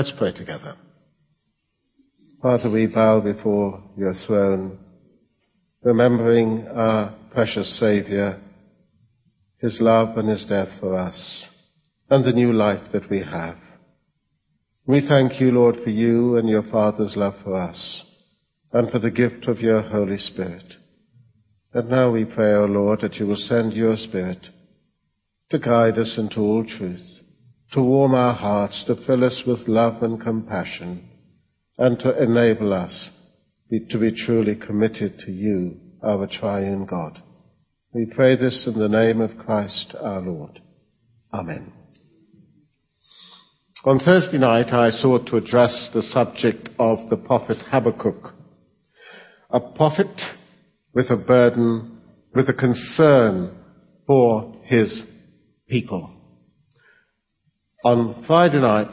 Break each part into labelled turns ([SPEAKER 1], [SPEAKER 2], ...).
[SPEAKER 1] Let's pray together. Father, we bow before your throne, remembering our precious Saviour, his love and his death for us, and the new life that we have. We thank you, Lord, for you and your Father's love for us, and for the gift of your Holy Spirit. And now we pray, O Lord, that you will send your Spirit to guide us into all truth, to warm our hearts, to fill us with love and compassion, and to enable us to be truly committed to you, our triune God. We pray this in the name of Christ our Lord. Amen. On Thursday night, I sought to address the subject of the prophet Habakkuk, a prophet with a burden, with a concern for his people. On Friday night,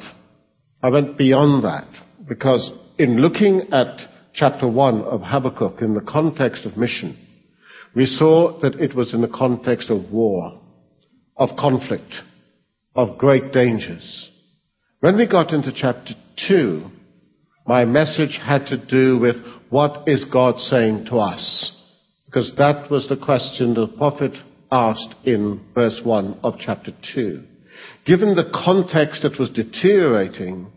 [SPEAKER 1] I went beyond that because in looking at chapter 1 of Habakkuk in the context of mission, we saw that it was in the context of war, of conflict, of great dangers. When we got into chapter 2, my message had to do with what is God saying to us? Because that was the question the prophet asked in verse 1 of chapter 2. Given the context that was deteriorating,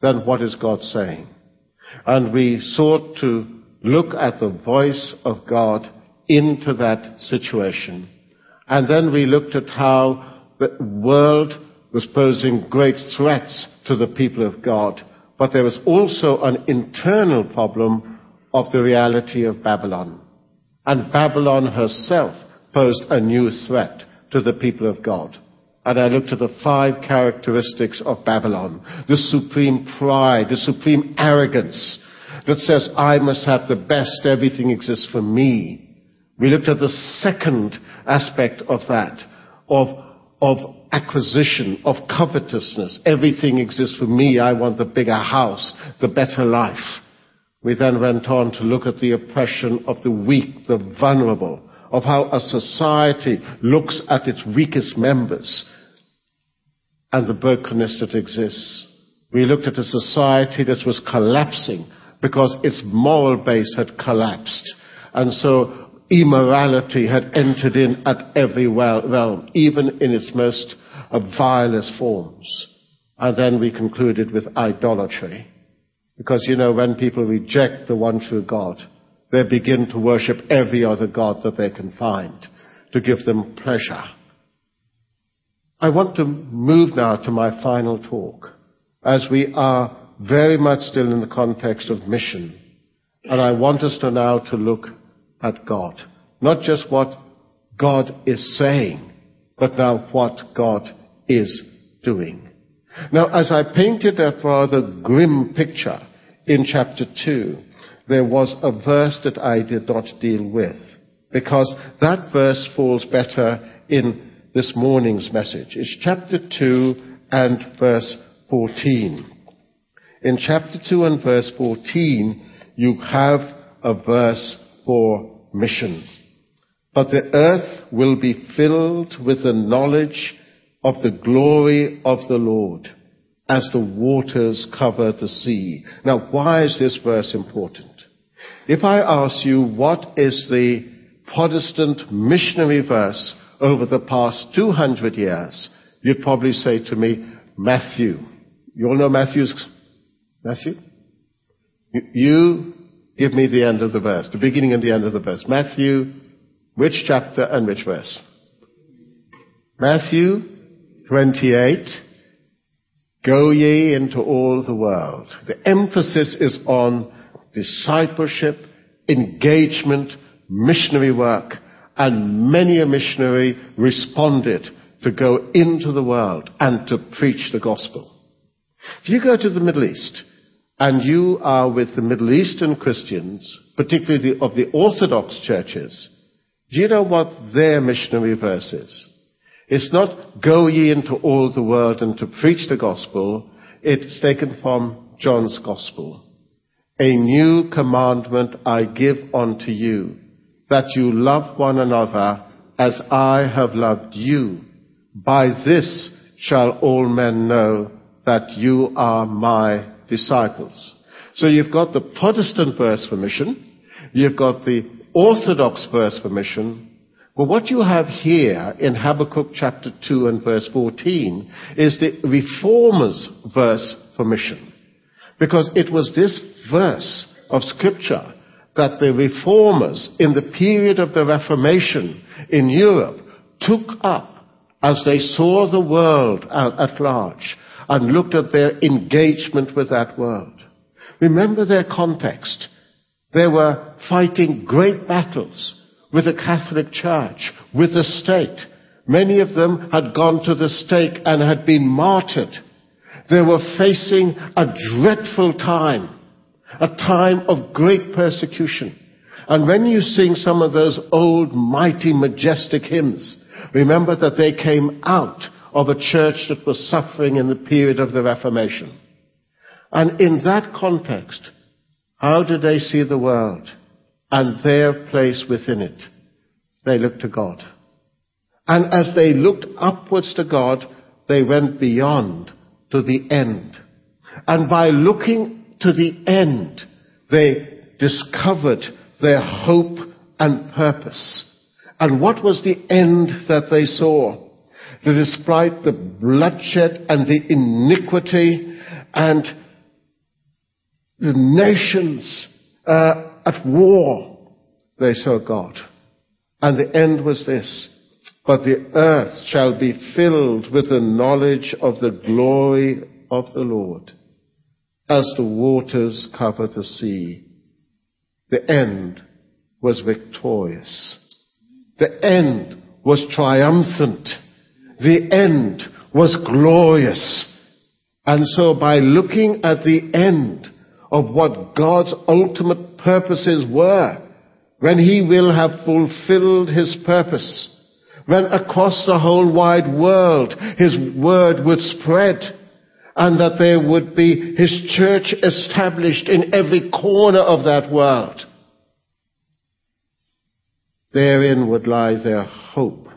[SPEAKER 1] then what is God saying? And we sought to look at the voice of God into that situation. And then we looked at how the world was posing great threats to the people of God, but there was also an internal problem of the reality of Babylon. And Babylon herself posed a new threat to the people of God. And I looked at the five characteristics of Babylon. The supreme pride, the supreme arrogance that says, I must have the best, everything exists for me. We looked at the second aspect of that, of, of acquisition, of covetousness. Everything exists for me. I want the bigger house, the better life. We then went on to look at the oppression of the weak, the vulnerable, of how a society looks at its weakest members and the brokenness that exists. We looked at a society that was collapsing because its moral base had collapsed. And so immorality had entered in at every realm, even in its most vilest forms. And then we concluded with idolatry. Because, you know, when people reject the one true God, they begin to worship every other God that they can find to give them pleasure. I want to move now to my final talk, as we are very much still in the context of mission. And I want us to now to look at God. Not just what God is saying, but now what God is doing. Now, as I painted that rather grim picture in chapter 2, there was a verse that I did not deal with, because that verse falls better in this morning's message. It's chapter 2 and verse 14. In chapter 2 and verse 14, you have a verse for mission. But the earth will be filled with the knowledge of the glory of the Lord as the waters cover the sea. Now, why is this verse important? If I ask you what is the Protestant missionary verse over the past 200 years, you'd probably say to me, Matthew. You all know Matthew's, Matthew? You give me the end of the verse, the beginning and the end of the verse. Matthew, which chapter and which verse? Matthew 28. Go ye into all the world. The emphasis is on discipleship, engagement, missionary work, and many a missionary responded to go into the world and to preach the gospel. If you go to the Middle East, and you are with the Middle Eastern Christians, particularly the, of the Orthodox churches, do you know what their missionary verse is? It's not go ye into all the world and to preach the gospel. It's taken from John's gospel. A new commandment I give unto you, that you love one another as I have loved you. By this shall all men know that you are my disciples. So you've got the Protestant verse for mission, you've got the Orthodox verse for mission, but what you have here in Habakkuk chapter 2 and verse 14 is the Reformers verse for mission. Because it was this verse of scripture that the Reformers in the period of the Reformation in Europe took up as they saw the world at large and looked at their engagement with that world. Remember their context. They were fighting great battles with the Catholic Church, with the state. Many of them had gone to the stake and had been martyred. They were facing a dreadful time, a time of great persecution. And when you sing some of those old, mighty, majestic hymns, remember that they came out of a church that was suffering in the period of the Reformation. And in that context, how did they see the world and their place within it? They looked to God. And as they looked upwards to God, they went beyond to the end. And by looking to the end, they discovered their hope and purpose. And what was the end that they saw? That despite the bloodshed and the iniquity and the nations uh, at war, they saw God. And the end was this. But the earth shall be filled with the knowledge of the glory of the Lord as the waters cover the sea. The end was victorious. The end was triumphant. The end was glorious. And so by looking at the end of what God's ultimate purposes were, when He will have fulfilled His purpose, when across the whole wide world His word would spread, and that there would be His church established in every corner of that world. Therein would lie their hope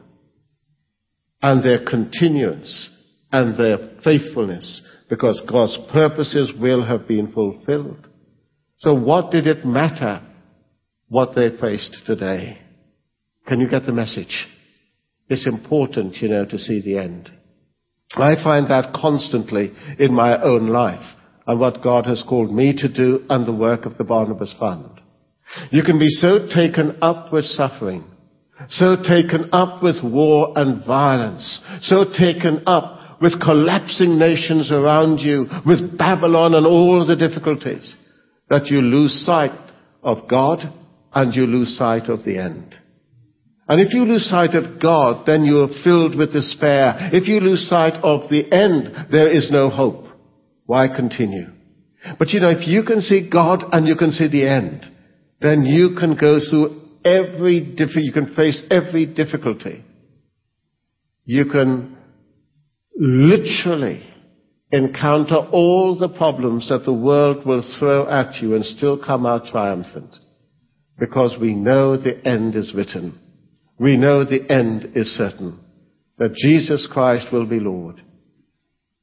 [SPEAKER 1] and their continuance and their faithfulness because God's purposes will have been fulfilled. So what did it matter what they faced today? Can you get the message? It's important, you know, to see the end. I find that constantly in my own life and what God has called me to do and the work of the Barnabas Fund. You can be so taken up with suffering, so taken up with war and violence, so taken up with collapsing nations around you, with Babylon and all the difficulties, that you lose sight of God and you lose sight of the end. And if you lose sight of God, then you are filled with despair. If you lose sight of the end, there is no hope. Why continue? But you know, if you can see God and you can see the end, then you can go through every diffi- you can face every difficulty. You can literally encounter all the problems that the world will throw at you and still come out triumphant. Because we know the end is written. We know the end is certain. That Jesus Christ will be Lord.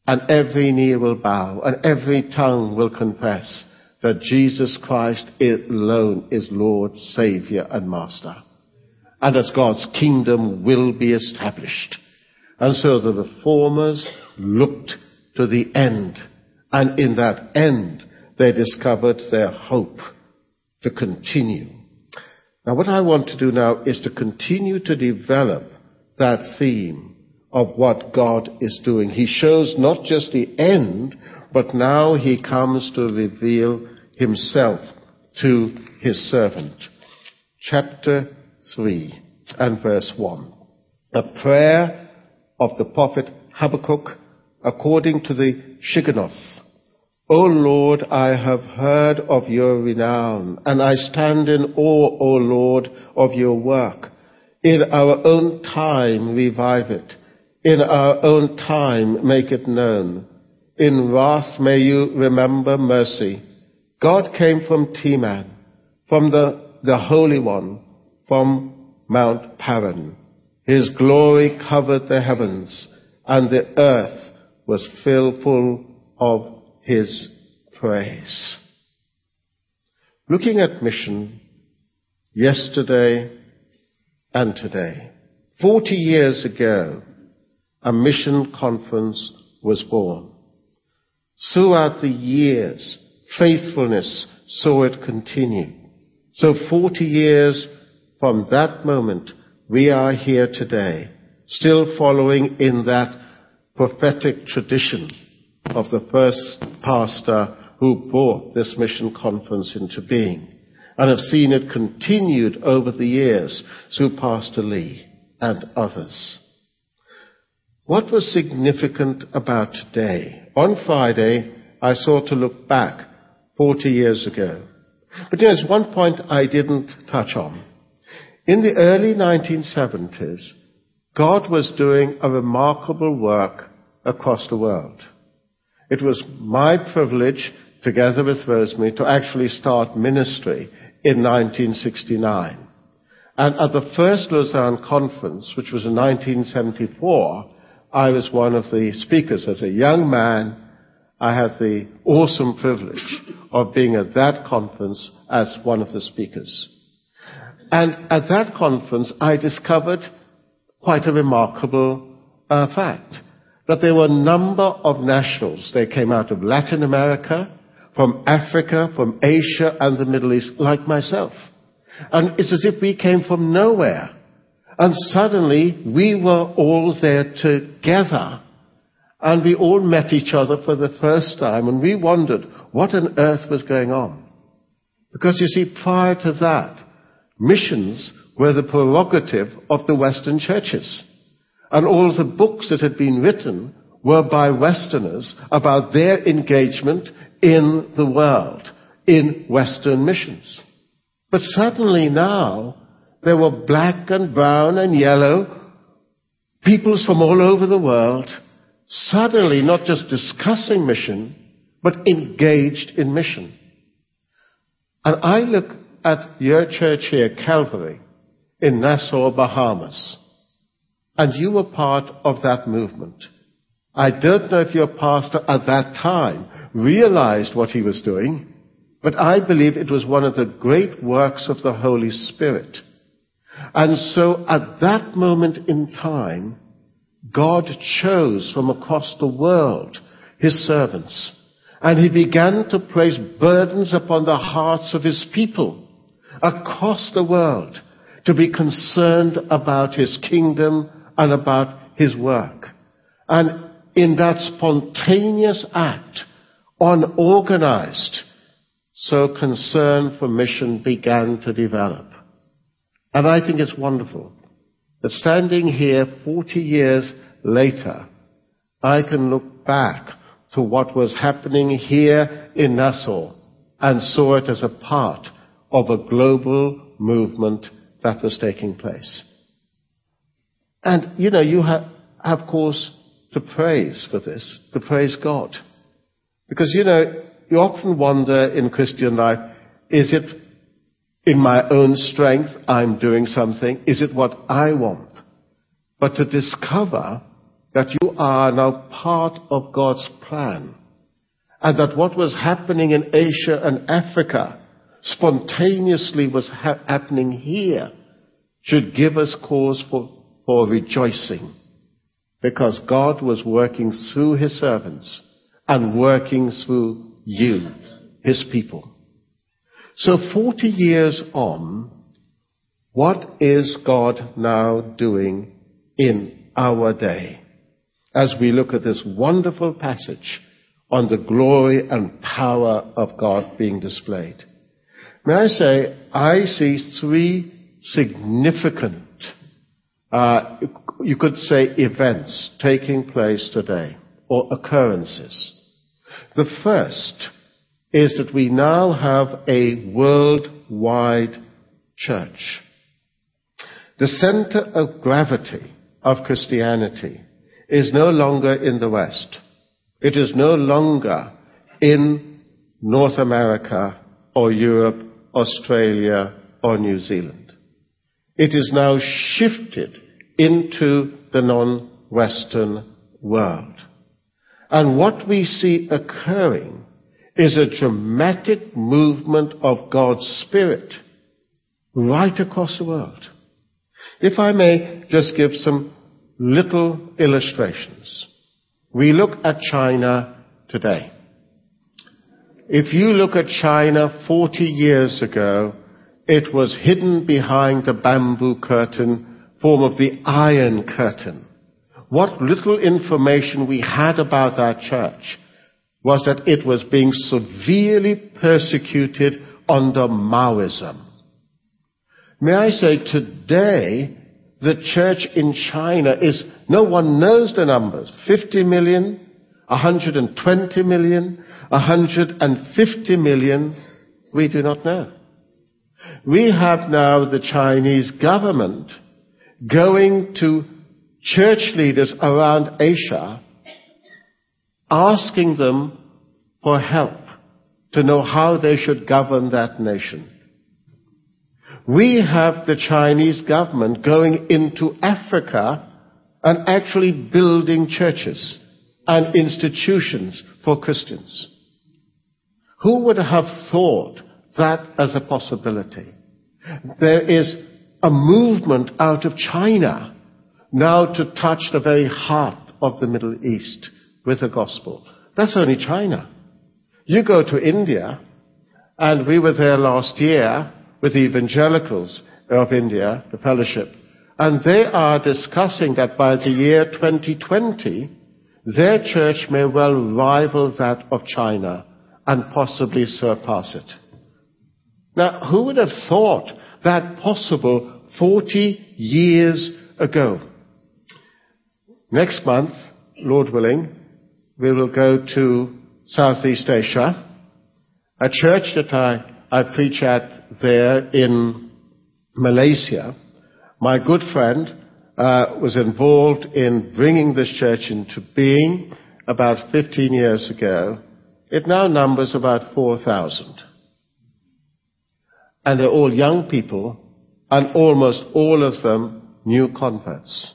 [SPEAKER 1] And every knee will bow and every tongue will confess that Jesus Christ alone is Lord, Savior, and Master. And that God's kingdom will be established. And so the reformers looked to the end. And in that end, they discovered their hope to continue. Now what I want to do now is to continue to develop that theme of what God is doing. He shows not just the end, but now he comes to reveal himself to his servant. Chapter 3 and verse 1. A prayer of the prophet Habakkuk according to the Shigionoth. O Lord, I have heard of your renown, and I stand in awe, O Lord, of your work. In our own time revive it. In our own time make it known. In wrath may you remember mercy. God came from Teman, from the, the Holy One, from Mount Paran. His glory covered the heavens, and the earth was filled full of his praise. Looking at mission yesterday and today. Forty years ago, a mission conference was born. Throughout the years, faithfulness saw it continue. So 40 years from that moment, we are here today, still following in that prophetic tradition of the first pastor who brought this mission conference into being and have seen it continued over the years through Pastor Lee and others. What was significant about today? On Friday, I sought to look back 40 years ago. But there's one point I didn't touch on. In the early 1970s, God was doing a remarkable work across the world. It was my privilege, together with Rosemary, to actually start ministry in 1969. And at the first Lausanne conference, which was in 1974, I was one of the speakers. As a young man, I had the awesome privilege of being at that conference as one of the speakers. And at that conference, I discovered quite a remarkable uh, fact that there were a number of nationals. They came out of Latin America, from Africa, from Asia, and the Middle East, like myself. And it's as if we came from nowhere. And suddenly we were all there together. And we all met each other for the first time and we wondered what on earth was going on. Because you see, prior to that, missions were the prerogative of the Western churches. And all the books that had been written were by Westerners about their engagement in the world, in Western missions. But suddenly now, there were black and brown and yellow peoples from all over the world suddenly not just discussing mission, but engaged in mission. And I look at your church here, Calvary, in Nassau, Bahamas, and you were part of that movement. I don't know if your pastor at that time realized what he was doing, but I believe it was one of the great works of the Holy Spirit. And so at that moment in time, God chose from across the world his servants. And he began to place burdens upon the hearts of his people across the world to be concerned about his kingdom and about his work. And in that spontaneous act, unorganized, so concern for mission began to develop. And I think it's wonderful that standing here 40 years later, I can look back to what was happening here in Nassau and saw it as a part of a global movement that was taking place. And, you know, you have, have cause to praise for this, to praise God. Because, you know, you often wonder in Christian life, is it in my own strength I'm doing something? Is it what I want? But to discover that you are now part of God's plan and that what was happening in Asia and Africa spontaneously was ha- happening here should give us cause for, for rejoicing because God was working through his servants and working through you, his people. So 40 years on, what is God now doing in our day? As we look at this wonderful passage on the glory and power of God being displayed. May I say, I see three significant, uh, you could say events taking place today, or occurrences. The first is that we now have a worldwide church. The center of gravity of Christianity is no longer in the West. It is no longer in North America or Europe, Australia or New Zealand. It is now shifted into the non-Western world. And what we see occurring is a dramatic movement of God's Spirit right across the world. If I may just give some little illustrations. We look at China today. If you look at China 40 years ago, it was hidden behind the bamboo curtain, form of the Iron Curtain. What little information we had about our church was that it was being severely persecuted under Maoism. May I say today, the church in China is, no one knows the numbers, 50 million, 120 million, 150 million, we do not know. We have now the Chinese government going to church leaders around Asia asking them for help to know how they should govern that nation. We have the Chinese government going into Africa and actually building churches and institutions for Christians. Who would have thought that as a possibility? There is a movement out of China now to touch the very heart of the Middle East with the gospel. That's only China. You go to India, and we were there last year with the evangelicals of India, the fellowship, and they are discussing that by the year 2020, their church may well rival that of China and possibly surpass it. Now, who would have thought that possible 40 years ago? Next month, Lord willing, we will go to Southeast Asia, a church that I, I preach at there in Malaysia. My good friend uh, was involved in bringing this church into being about 15 years ago. It now numbers about 4,000. And they're all young people, and almost all of them new converts.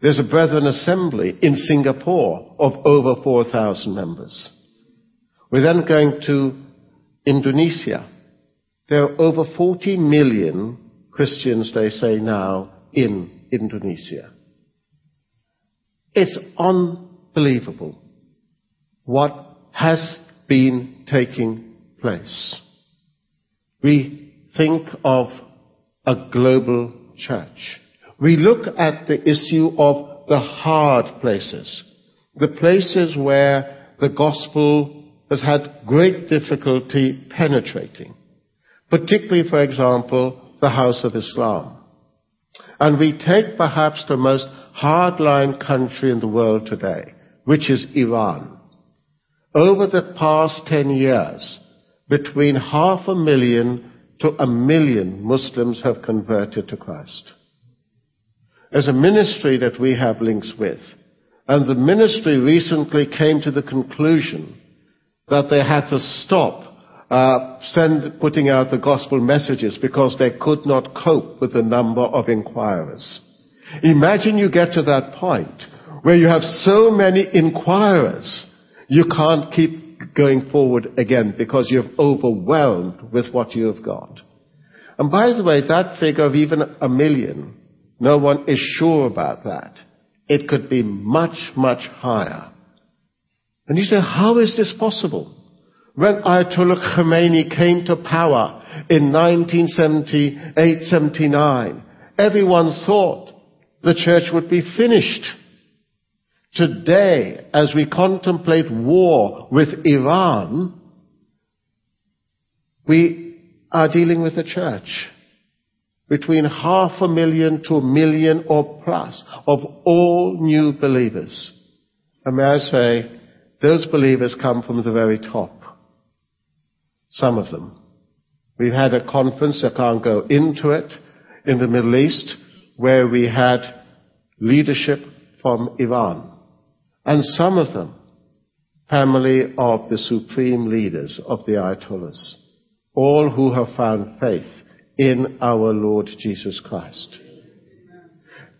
[SPEAKER 1] There's a Brethren Assembly in Singapore of over 4,000 members. We're then going to Indonesia. There are over 40 million Christians, they say now, in Indonesia. It's unbelievable what has been taking place. We think of a global church. We look at the issue of the hard places, the places where the gospel has had great difficulty penetrating, particularly, for example, the House of Islam. And we take perhaps the most hardline country in the world today, which is Iran. Over the past 10 years, between half a million to a million Muslims have converted to Christ as a ministry that we have links with. And the ministry recently came to the conclusion that they had to stop uh, send, putting out the gospel messages because they could not cope with the number of inquirers. Imagine you get to that point where you have so many inquirers, you can't keep going forward again because you're overwhelmed with what you have got. And by the way, that figure of even a million no one is sure about that. It could be much, much higher. And you say, how is this possible? When Ayatollah Khomeini came to power in 1978-79, everyone thought the church would be finished. Today, as we contemplate war with Iran, we are dealing with the church between half a million to a million or plus of all new believers. And may I say, those believers come from the very top. Some of them. We've had a conference, I can't go into it, in the Middle East, where we had leadership from Iran. And some of them, family of the supreme leaders of the Ayatollahs, all who have found faith in our Lord Jesus Christ.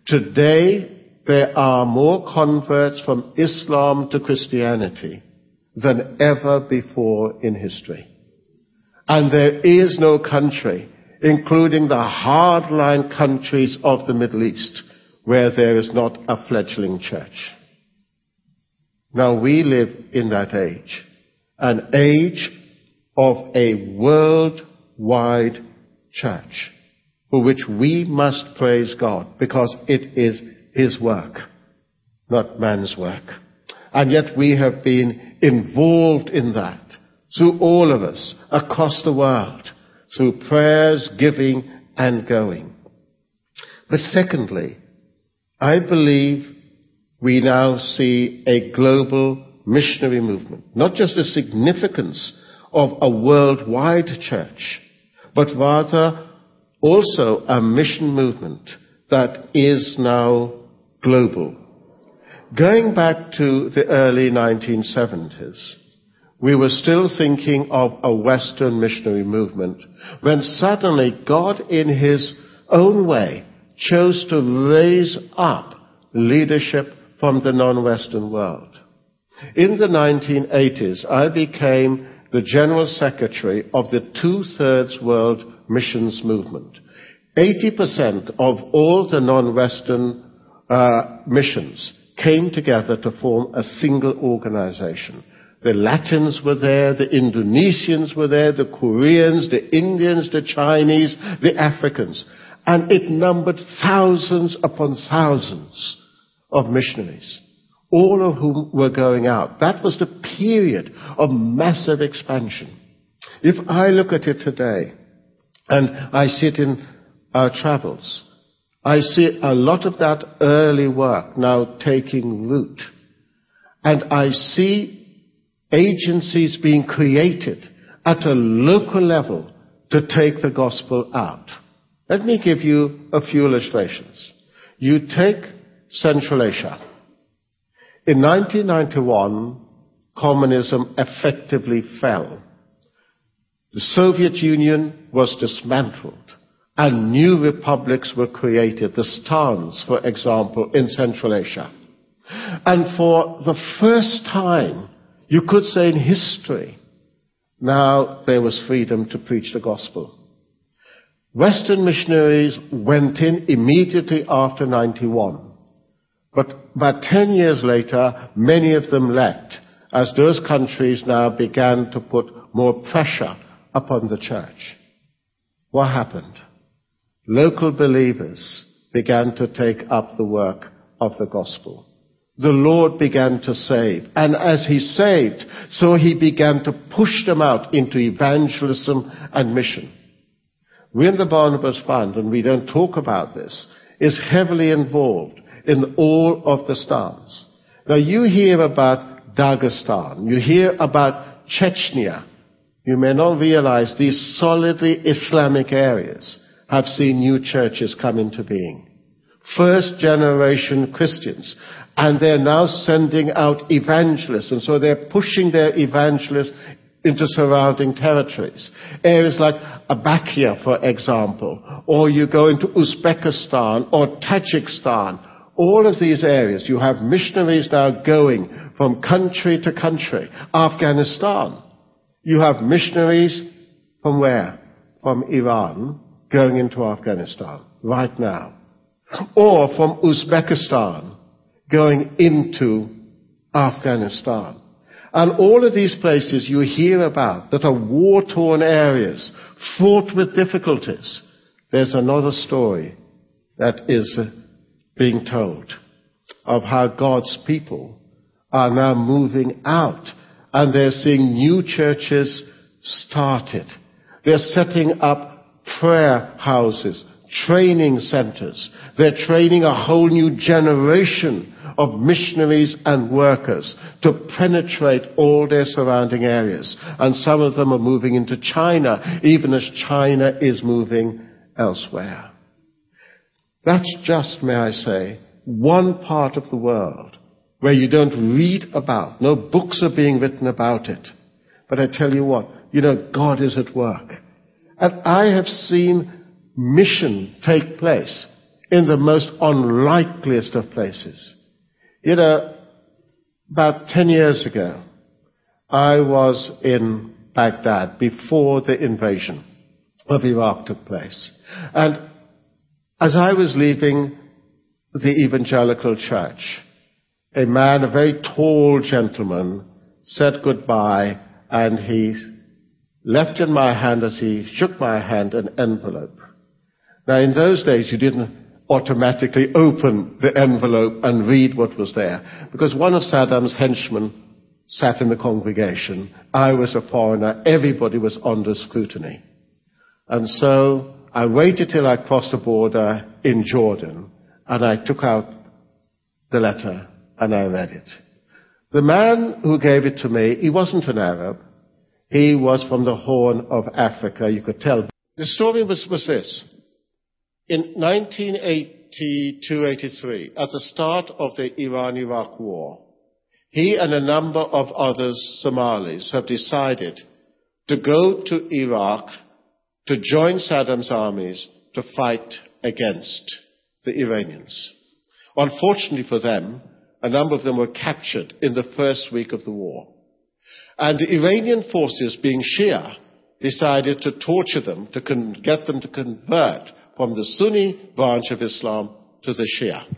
[SPEAKER 1] Today, there are more converts from Islam to Christianity than ever before in history. And there is no country, including the hardline countries of the Middle East, where there is not a fledgling church. Now we live in that age, an age of a worldwide church for which we must praise God because it is His work, not man's work. And yet we have been involved in that through all of us across the world, through prayers, giving, and going. But secondly, I believe we now see a global missionary movement, not just the significance of a worldwide church, but rather also a mission movement that is now global. Going back to the early 1970s, we were still thinking of a Western missionary movement when suddenly God in His own way chose to raise up leadership from the non-Western world. In the 1980s, I became the General Secretary of the Two-Thirds World Missions Movement. 80% of all the non-Western uh, missions came together to form a single organization. The Latins were there, the Indonesians were there, the Koreans, the Indians, the Chinese, the Africans. And it numbered thousands upon thousands of missionaries, all of whom were going out. That was the period of massive expansion. If I look at it today, and I sit in our travels, I see a lot of that early work now taking root. And I see agencies being created at a local level to take the gospel out. Let me give you a few illustrations. You take Central Asia. In 1991, communism effectively fell. The Soviet Union was dismantled and new republics were created, the Stans, for example, in Central Asia. And for the first time, you could say in history, now there was freedom to preach the gospel. Western missionaries went in immediately after 91. But about 10 years later, many of them left as those countries now began to put more pressure upon the church. What happened? Local believers began to take up the work of the gospel the Lord began to save. And as He saved, so He began to push them out into evangelism and mission. We in the Barnabas Fund, and we don't talk about this, is heavily involved in all of the stans. Now you hear about Dagestan, you hear about Chechnya. You may not realize these solidly Islamic areas have seen new churches come into being. First generation Christians and they're now sending out evangelists, and so they're pushing their evangelists into surrounding territories. Areas like Abakia, for example, or you go into Uzbekistan or Tajikistan. All of these areas, you have missionaries now going from country to country. Afghanistan, you have missionaries from where? From Iran going into Afghanistan right now. Or from Uzbekistan going into Afghanistan. And all of these places you hear about that are war-torn areas, fraught with difficulties, there's another story that is being told of how God's people are now moving out and they're seeing new churches started. They're setting up prayer houses, training centers. They're training a whole new generation of missionaries and workers to penetrate all their surrounding areas. And some of them are moving into China, even as China is moving elsewhere. That's just, may I say, one part of the world where you don't read about, no books are being written about it. But I tell you what, you know, God is at work. And I have seen mission take place in the most unlikeliest of places. You know, about 10 years ago, I was in Baghdad before the invasion of Iraq took place. And as I was leaving the evangelical church, a man, a very tall gentleman, said goodbye and he left in my hand as he shook my hand an envelope. Now in those days you didn't automatically open the envelope and read what was there because one of Saddam's henchmen sat in the congregation. I was a foreigner. Everybody was under scrutiny. And so I waited till I crossed the border in Jordan and I took out the letter and I read it. The man who gave it to me, he wasn't an Arab. He was from the Horn of Africa, you could tell. The story was, was this. In 1982-83, at the start of the Iran-Iraq war, he and a number of other Somalis have decided to go to Iraq to join Saddam's armies to fight against the Iranians. Unfortunately for them, a number of them were captured in the first week of the war. And the Iranian forces, being Shia, decided to torture them, to con- get them to convert from the Sunni branch of Islam to the Shia.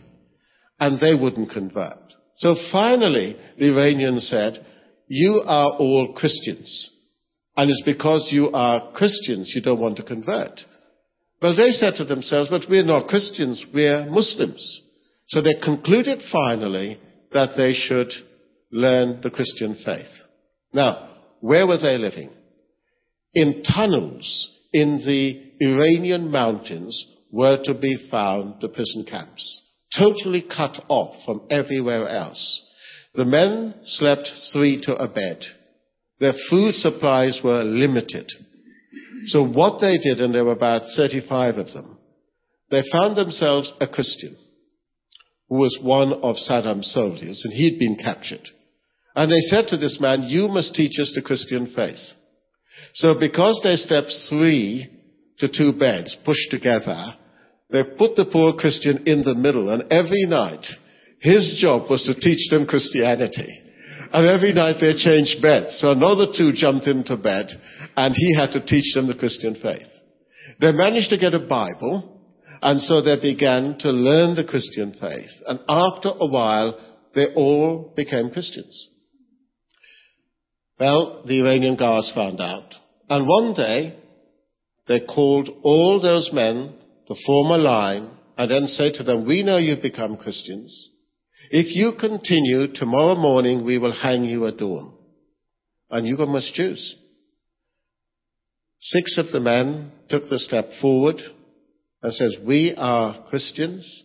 [SPEAKER 1] And they wouldn't convert. So finally, the Iranians said, you are all Christians. And it's because you are Christians you don't want to convert. But they said to themselves, but we're not Christians, we're Muslims. So they concluded finally that they should learn the Christian faith. Now, where were they living? In tunnels in the Iranian mountains were to be found the prison camps, totally cut off from everywhere else. The men slept three to a bed. Their food supplies were limited. So what they did, and there were about 35 of them, they found themselves a Christian who was one of Saddam's soldiers, and he'd been captured. And they said to this man, you must teach us the Christian faith. So because they stepped three to two beds pushed together, they put the poor Christian in the middle, and every night his job was to teach them Christianity. And every night they changed beds. So another two jumped into bed, and he had to teach them the Christian faith. They managed to get a Bible, and so they began to learn the Christian faith. And after a while, they all became Christians. Well, the Iranian guards found out. And one day, they called all those men to form a line and then say to them, we know you've become Christians. If you continue, tomorrow morning we will hang you at dawn. And you must choose. Six of the men took the step forward and says, we are Christians.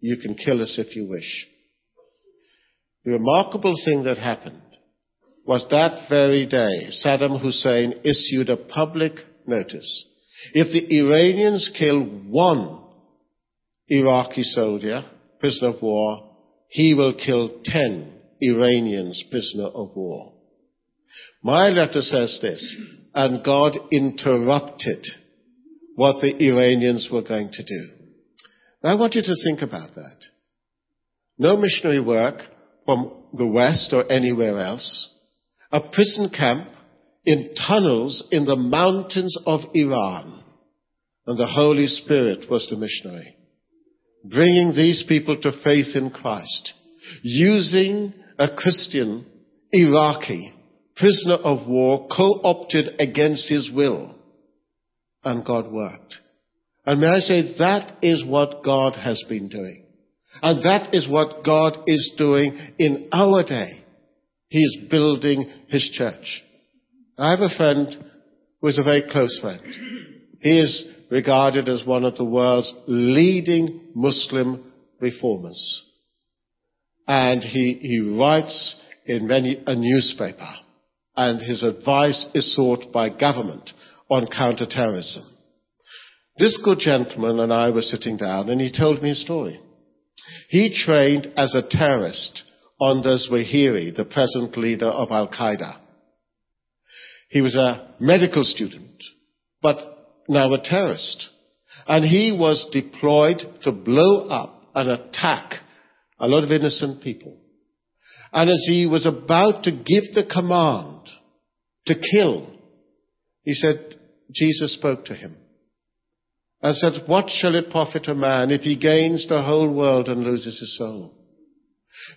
[SPEAKER 1] You can kill us if you wish. The remarkable thing that happened was that very day Saddam Hussein issued a public notice. If the Iranians kill one Iraqi soldier, prisoner of war, he will kill ten Iranians prisoner of war. My letter says this, and God interrupted what the Iranians were going to do. Now I want you to think about that. No missionary work from the West or anywhere else. A prison camp in tunnels in the mountains of Iran. And the Holy Spirit was the missionary bringing these people to faith in Christ, using a Christian Iraqi prisoner of war co-opted against his will. And God worked. And may I say that is what God has been doing. And that is what God is doing in our day. He is building his church. I have a friend who is a very close friend. He is regarded as one of the world's leading Muslim reformers. And he, he writes in many, a newspaper, and his advice is sought by government on counterterrorism. This good gentleman and I were sitting down, and he told me a story. He trained as a terrorist under Zawahiri, the present leader of Al Qaeda. He was a medical student, but now a terrorist. And he was deployed to blow up and attack a lot of innocent people. And as he was about to give the command to kill, he said, Jesus spoke to him and said, What shall it profit a man if he gains the whole world and loses his soul?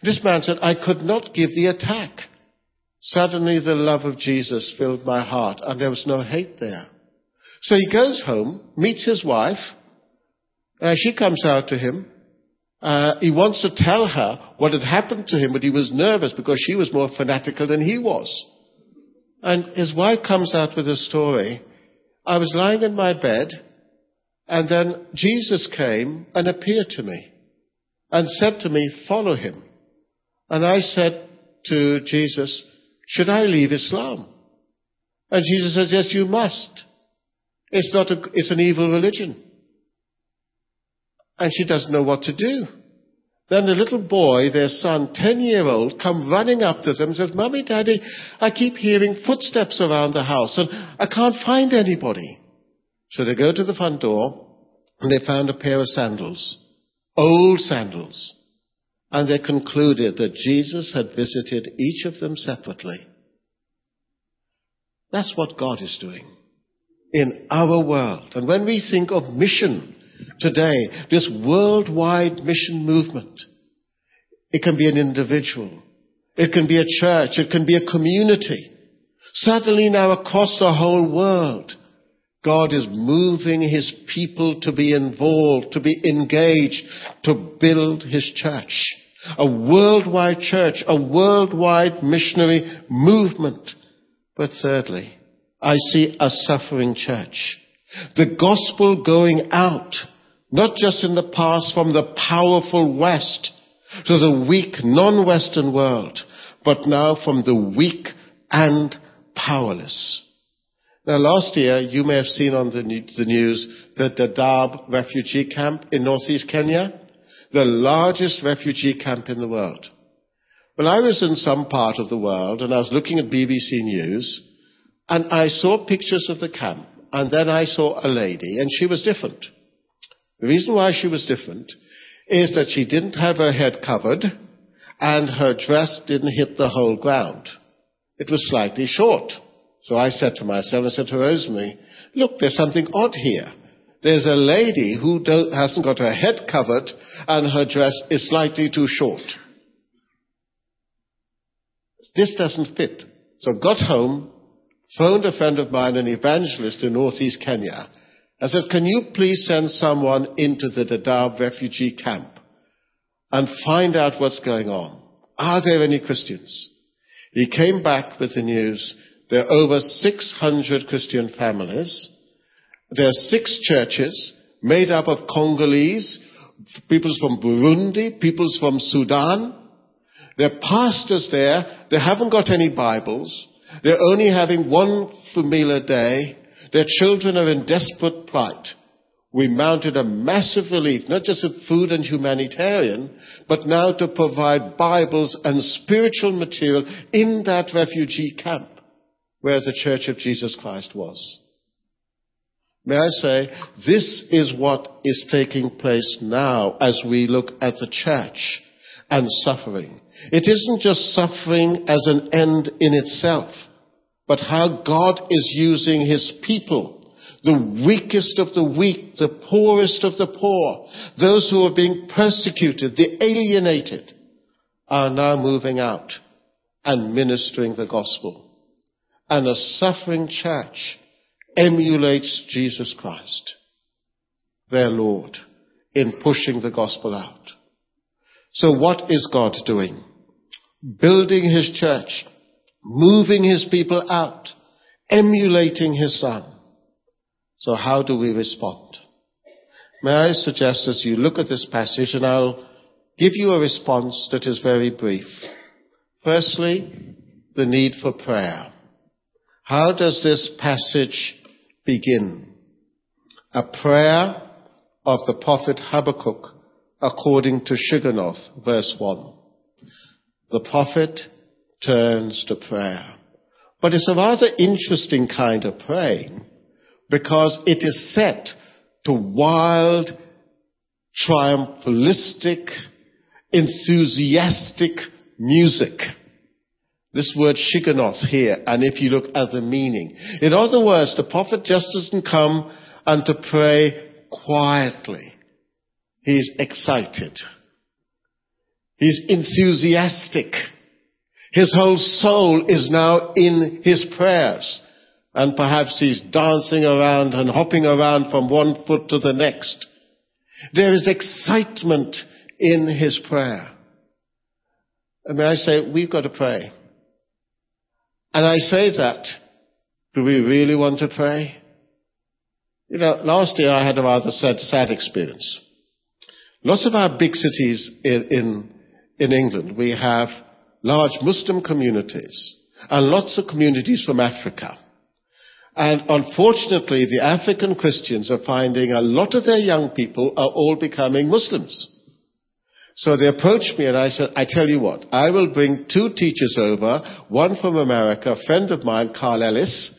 [SPEAKER 1] This man said, I could not give the attack. Suddenly the love of Jesus filled my heart and there was no hate there. So he goes home, meets his wife, and as she comes out to him. Uh, he wants to tell her what had happened to him, but he was nervous because she was more fanatical than he was. And his wife comes out with a story. I was lying in my bed, and then Jesus came and appeared to me and said to me, Follow him. And I said to Jesus, Should I leave Islam? And Jesus says, Yes, you must. It's not a, it's an evil religion. And she doesn't know what to do. Then the little boy, their son, 10 year old, come running up to them and says, Mummy, Daddy, I keep hearing footsteps around the house and I can't find anybody. So they go to the front door and they found a pair of sandals, old sandals. And they concluded that Jesus had visited each of them separately. That's what God is doing in our world. And when we think of mission today, this worldwide mission movement, it can be an individual. It can be a church. It can be a community. Suddenly now across the whole world, God is moving His people to be involved, to be engaged, to build His church. A worldwide church, a worldwide missionary movement. But thirdly, I see a suffering church. The gospel going out, not just in the past from the powerful West to the weak non-Western world, but now from the weak and powerless. Now last year, you may have seen on the, news the Dadaab refugee camp in northeast Kenya, the largest refugee camp in the world. Well, I was in some part of the world and I was looking at BBC News and I saw pictures of the camp, and then I saw a lady, and she was different. The reason why she was different is that she didn't have her head covered, and her dress didn't hit the whole ground. It was slightly short. So I said to myself, I said to Rosemary, look, there's something odd here. There's a lady who hasn't got her head covered and her dress is slightly too short. This doesn't fit. So got home, phoned a friend of mine, an evangelist in northeast Kenya, and said, Can you please send someone into the Dadaab refugee camp and find out what's going on? Are there any Christians? He came back with the news there are over 600 Christian families. There are six churches made up of Congolese, peoples from Burundi, peoples from Sudan. There are pastors there. They haven't got any Bibles. They're only having one familiar day. Their children are in desperate plight. We mounted a massive relief, not just of food and humanitarian, but now to provide Bibles and spiritual material in that refugee camp where the Church of Jesus Christ was. May I say, this is what is taking place now as we look at the church and suffering. It isn't just suffering as an end in itself, but how God is using His people, the weakest of the weak, the poorest of the poor, those who are being persecuted, the alienated, are now moving out and ministering the gospel. And a suffering church emulates Jesus Christ, their Lord, in pushing the gospel out. So what is God doing? Building his church, moving his people out, emulating his son. So how do we respond? May I suggest as you look at this passage and I'll give you a response that is very brief. Firstly, the need for prayer. How does this passage begin? A prayer of the prophet Habakkuk according to Shigionoth, verse 1 the prophet turns to prayer. But it's a rather interesting kind of praying because it is set to wild, triumphalistic, enthusiastic music. This word shigionoth here, and if you look at the meaning. In other words, the prophet just doesn't come and to pray quietly. He's excited. He's enthusiastic. His whole soul is now in his prayers. And perhaps he's dancing around and hopping around from one foot to the next. There is excitement in his prayer. And may I say, we've got to pray. And I say that, do we really want to pray? You know, last year I had a rather sad, sad experience. Lots of our big cities in, in, in England, we have large Muslim communities and lots of communities from Africa. And unfortunately, the African Christians are finding a lot of their young people are all becoming Muslims. So they approached me and I said, I tell you what, I will bring two teachers over, one from America, a friend of mine, Carl Ellis,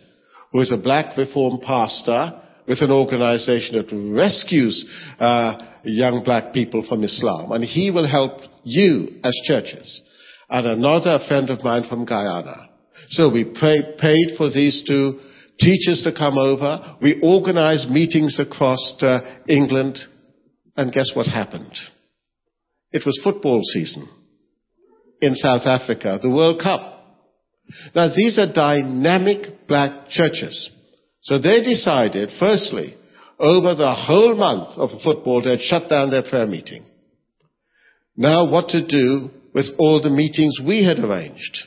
[SPEAKER 1] who is a black reformed pastor with an organization that rescues uh, young black people from Islam. And he will help you as churches. And another friend of mine from Guyana. So we paid for these two teachers to come over. We organized meetings across uh, England. And guess what happened? It was football season in South Africa, the World Cup. Now these are dynamic black churches. So they decided, firstly, over the whole month of the football, they'd shut down their prayer meeting. Now what to do with all the meetings we had arranged.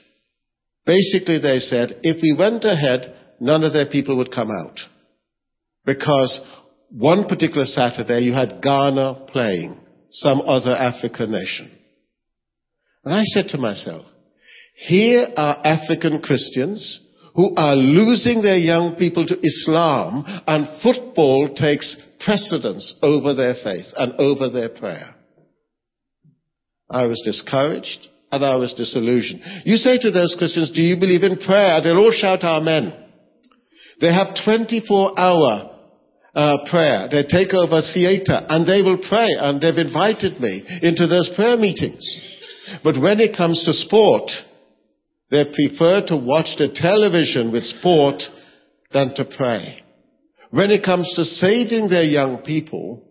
[SPEAKER 1] Basically they said, if we went ahead, none of their people would come out. Because one particular Saturday you had Ghana playing some other African nation. And I said to myself, here are African Christians who are losing their young people to Islam and football takes precedence over their faith and over their prayer. I was discouraged and I was disillusioned. You say to those Christians, do you believe in prayer? They'll all shout amen. They have 24 hour uh, prayer. They take over theater and they will pray and they've invited me into those prayer meetings. But when it comes to sport, they prefer to watch the television with sport than to pray. When it comes to saving their young people,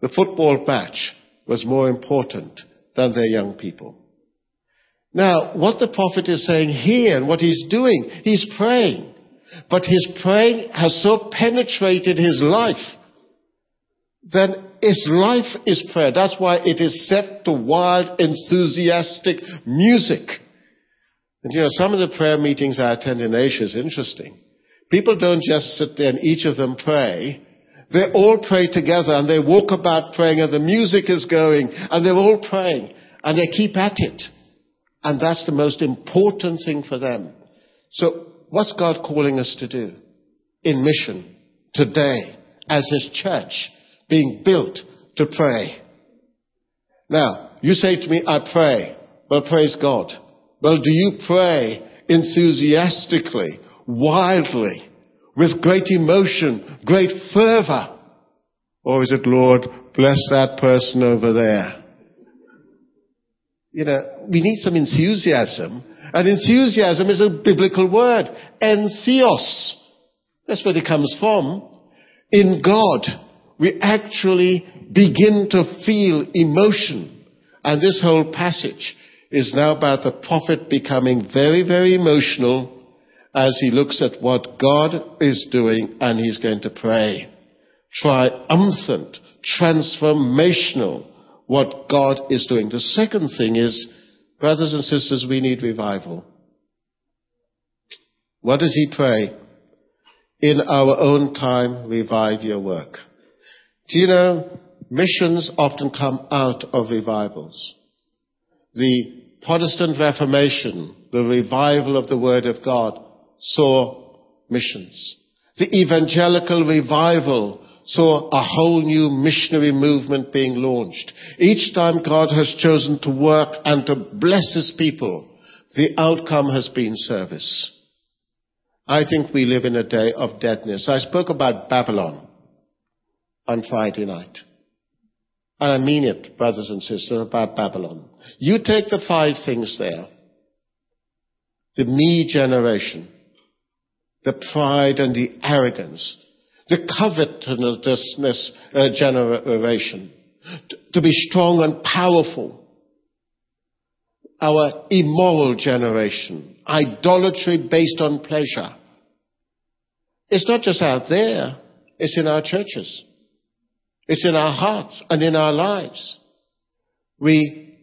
[SPEAKER 1] the football match was more important than their young people. Now, what the prophet is saying here and what he's doing, he's praying. But his praying has so penetrated his life that his life is prayer. That's why it is set to wild, enthusiastic music. And you know, some of the prayer meetings I attend in Asia is interesting. People don't just sit there and each of them pray. They all pray together and they walk about praying and the music is going and they're all praying and they keep at it. And that's the most important thing for them. So What's God calling us to do in mission today as His church being built to pray? Now, you say to me, I pray. Well, praise God. Well, do you pray enthusiastically, wildly, with great emotion, great fervor? Or is it, Lord, bless that person over there? You know, we need some enthusiasm and enthusiasm is a biblical word. Entheos. That's where it comes from. In God, we actually begin to feel emotion. And this whole passage is now about the prophet becoming very, very emotional as he looks at what God is doing and he's going to pray. Triumphant, transformational, what God is doing. The second thing is Brothers and sisters, we need revival. What does he pray? In our own time, revive your work. Do you know, missions often come out of revivals. The Protestant Reformation, the revival of the Word of God, saw missions. The evangelical revival saw a whole new missionary movement being launched. Each time God has chosen to work and to bless his people, the outcome has been service. I think we live in a day of deadness. I spoke about Babylon. on Friday night. And I mean it, brothers and sisters, about Babylon. You take the five things there. The me generation, the pride and the arrogance, the covetousness uh, generation, to be strong and powerful, our immoral generation, idolatry based on pleasure. It's not just out there, it's in our churches. It's in our hearts and in our lives. We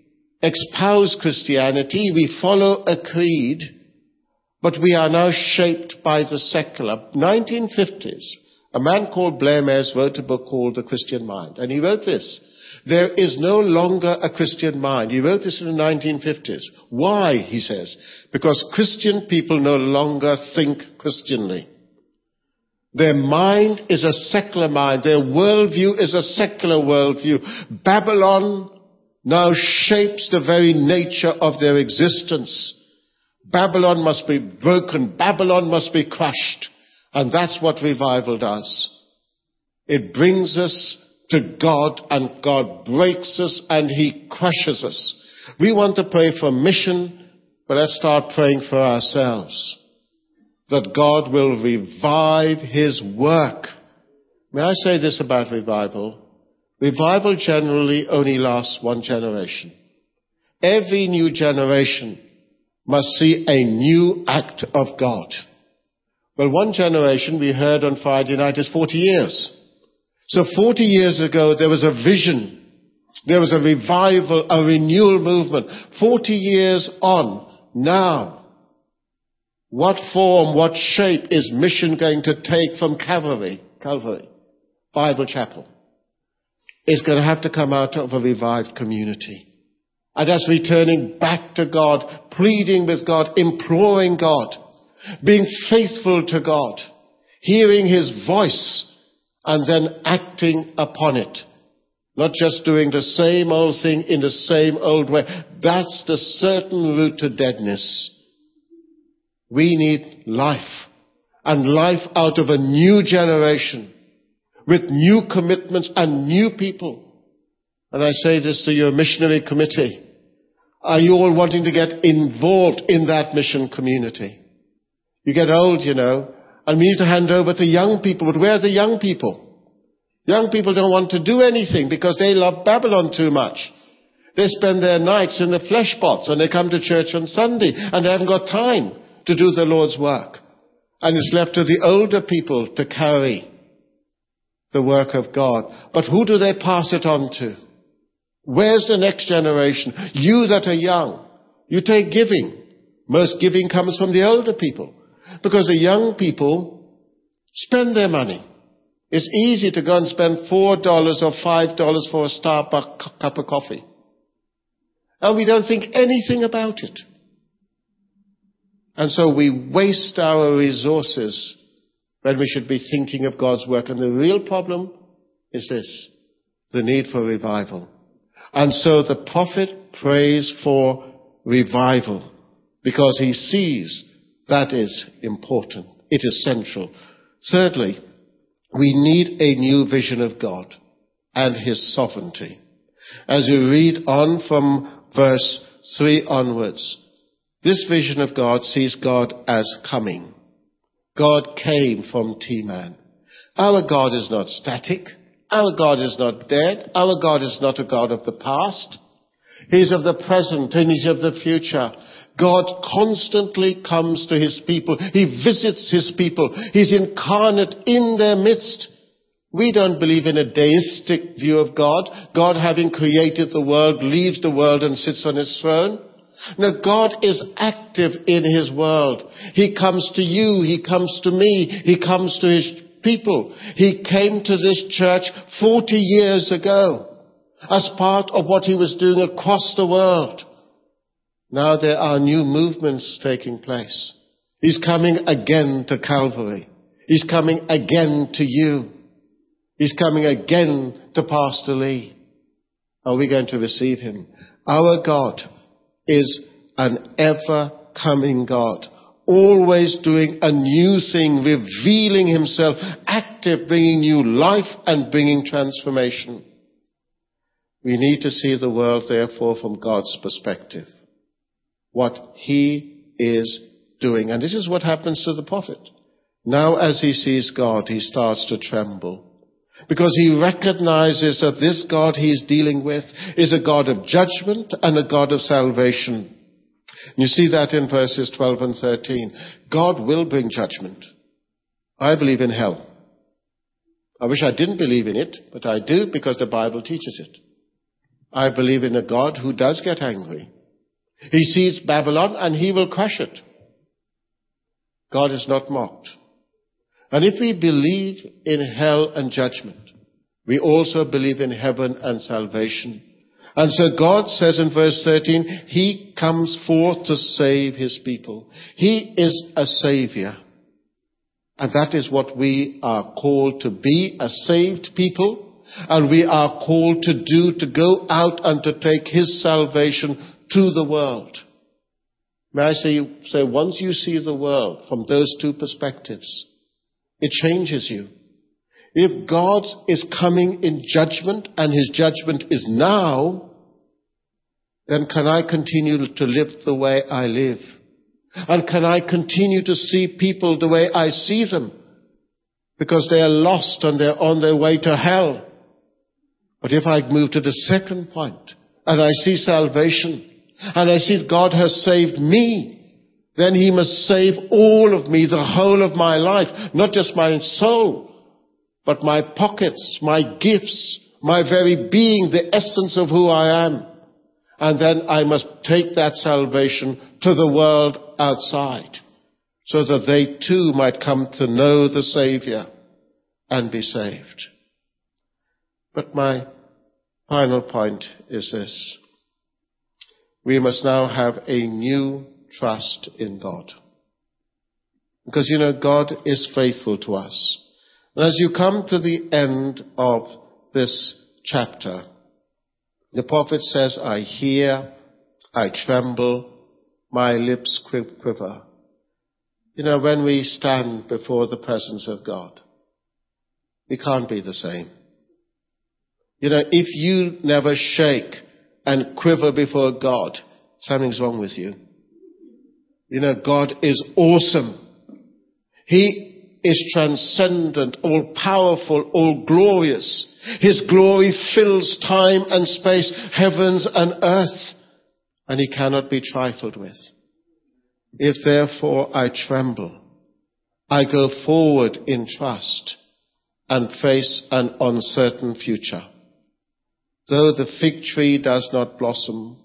[SPEAKER 1] espouse Christianity, we follow a creed, but we are now shaped by the secular. 1950s, a man called Blamires wrote a book called The Christian Mind, and he wrote this. There is no longer a Christian mind. He wrote this in the 1950s. Why, he says? Because Christian people no longer think Christianly. Their mind is a secular mind. Their worldview is a secular worldview. Babylon now shapes the very nature of their existence. Babylon must be broken. Babylon must be crushed. And that's what revival does. It brings us to God and God breaks us and He crushes us. We want to pray for mission, but let's start praying for ourselves that God will revive His work. May I say this about revival? Revival generally only lasts one generation. Every new generation must see a new act of God. Well, one generation we heard on Friday night is 40 years. So 40 years ago there was a vision. There was a revival, a renewal movement. 40 years on, now, what form, what shape is mission going to take from Calvary, Calvary, Bible Chapel? It's going to have to come out of a revived community. And us returning back to God, pleading with God, imploring God, being faithful to God, hearing His voice, and then acting upon it. Not just doing the same old thing in the same old way. That's the certain route to deadness. We need life. And life out of a new generation with new commitments and new people. And I say this to your missionary committee. Are you all wanting to get involved in that mission community? You get old, you know, and we need to hand over to young people. But where are the young people? Young people don't want to do anything because they love Babylon too much. They spend their nights in the flesh pots and they come to church on Sunday and they haven't got time to do the Lord's work. And it's left to the older people to carry the work of God. But who do they pass it on to? Where's the next generation? You that are young, you take giving. Most giving comes from the older people. Because the young people spend their money. It's easy to go and spend four dollars or five dollars for a Starbucks cup of coffee. And we don't think anything about it. And so we waste our resources when we should be thinking of God's work. And the real problem is this, the need for revival. And so the prophet prays for revival because he sees that is important. It is central. Thirdly, we need a new vision of God and his sovereignty. As you read on from verse 3 onwards, this vision of God sees God as coming. God came from Teman. Our God is not static. Our God is not dead. Our God is not a God of the past. He's of the present and He's of the future. God constantly comes to His people. He visits His people. He's incarnate in their midst. We don't believe in a deistic view of God. God having created the world leaves the world and sits on His throne. Now God is active in His world. He comes to you, He comes to me, He comes to His people. He came to this church 40 years ago as part of what He was doing across the world. Now there are new movements taking place. He's coming again to Calvary. He's coming again to you. He's coming again to Pastor Lee. Are we going to receive him? Our God is an ever coming God, always doing a new thing, revealing himself, active, bringing new life and bringing transformation. We need to see the world, therefore, from God's perspective. What He is doing. And this is what happens to the prophet. Now, as he sees God, he starts to tremble. Because he recognizes that this God he's dealing with is a God of judgment and a God of salvation. You see that in verses 12 and 13. God will bring judgment. I believe in hell. I wish I didn't believe in it, but I do because the Bible teaches it. I believe in a God who does get angry. He sees Babylon and he will crush it. God is not mocked. And if we believe in hell and judgment, we also believe in heaven and salvation. And so God says in verse 13, He comes forth to save His people. He is a Savior. And that is what we are called to be, a saved people. And we are called to do, to go out and to take His salvation to the world. May I say, say once you see the world from those two perspectives, it changes you. If God is coming in judgment and his judgment is now, then can I continue to live the way I live? And can I continue to see people the way I see them? Because they are lost and they're on their way to hell. But if I move to the second point and I see salvation and I see God has saved me, then he must save all of me, the whole of my life, not just my soul, but my pockets, my gifts, my very being, the essence of who I am. And then I must take that salvation to the world outside so that they too might come to know the Savior and be saved. But my final point is this. We must now have a new trust in God. Because you know, God is faithful to us. And as you come to the end of this chapter, the prophet says, I hear, I tremble, my lips quiver. You know, when we stand before the presence of God, we can't be the same. You know, if you never shake and quiver before God, something's wrong with you. You know, God is awesome. He is transcendent, all powerful, all glorious. His glory fills time and space, heavens and earth, and he cannot be trifled with. If therefore I tremble, I go forward in trust and face an uncertain future. Though the fig tree does not blossom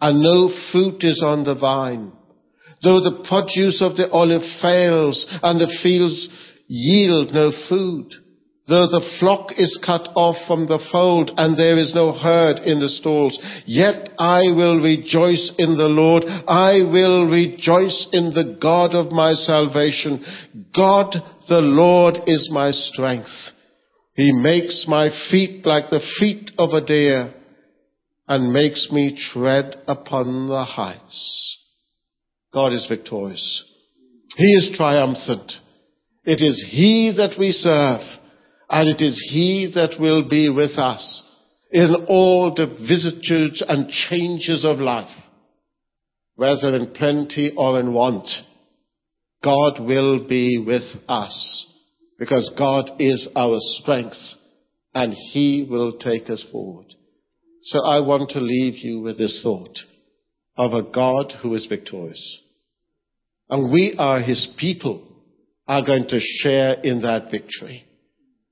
[SPEAKER 1] and no fruit is on the vine, Though the produce of the olive fails and the fields yield no food, though the flock is cut off from the fold and there is no herd in the stalls, yet I will rejoice in the Lord. I will rejoice in the God of my salvation. God the Lord is my strength. He makes my feet like the feet of a deer and makes me tread upon the heights. God is victorious. He is triumphant. It is He that we serve, and it is He that will be with us in all the vicissitudes and changes of life, whether in plenty or in want. God will be with us because God is our strength and He will take us forward. So I want to leave you with this thought of a God who is victorious. And we are his people are going to share in that victory.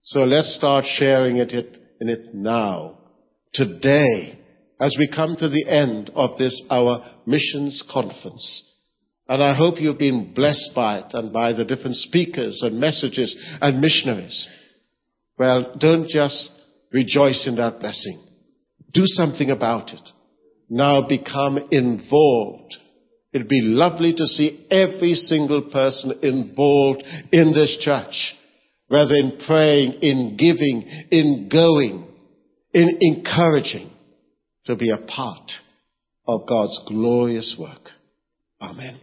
[SPEAKER 1] So let's start sharing it in it now, today, as we come to the end of this, our missions conference. And I hope you've been blessed by it and by the different speakers and messages and missionaries. Well, don't just rejoice in that blessing. Do something about it. Now become involved It'd be lovely to see every single person involved in this church, whether in praying, in giving, in going, in encouraging, to be a part of God's glorious work. Amen.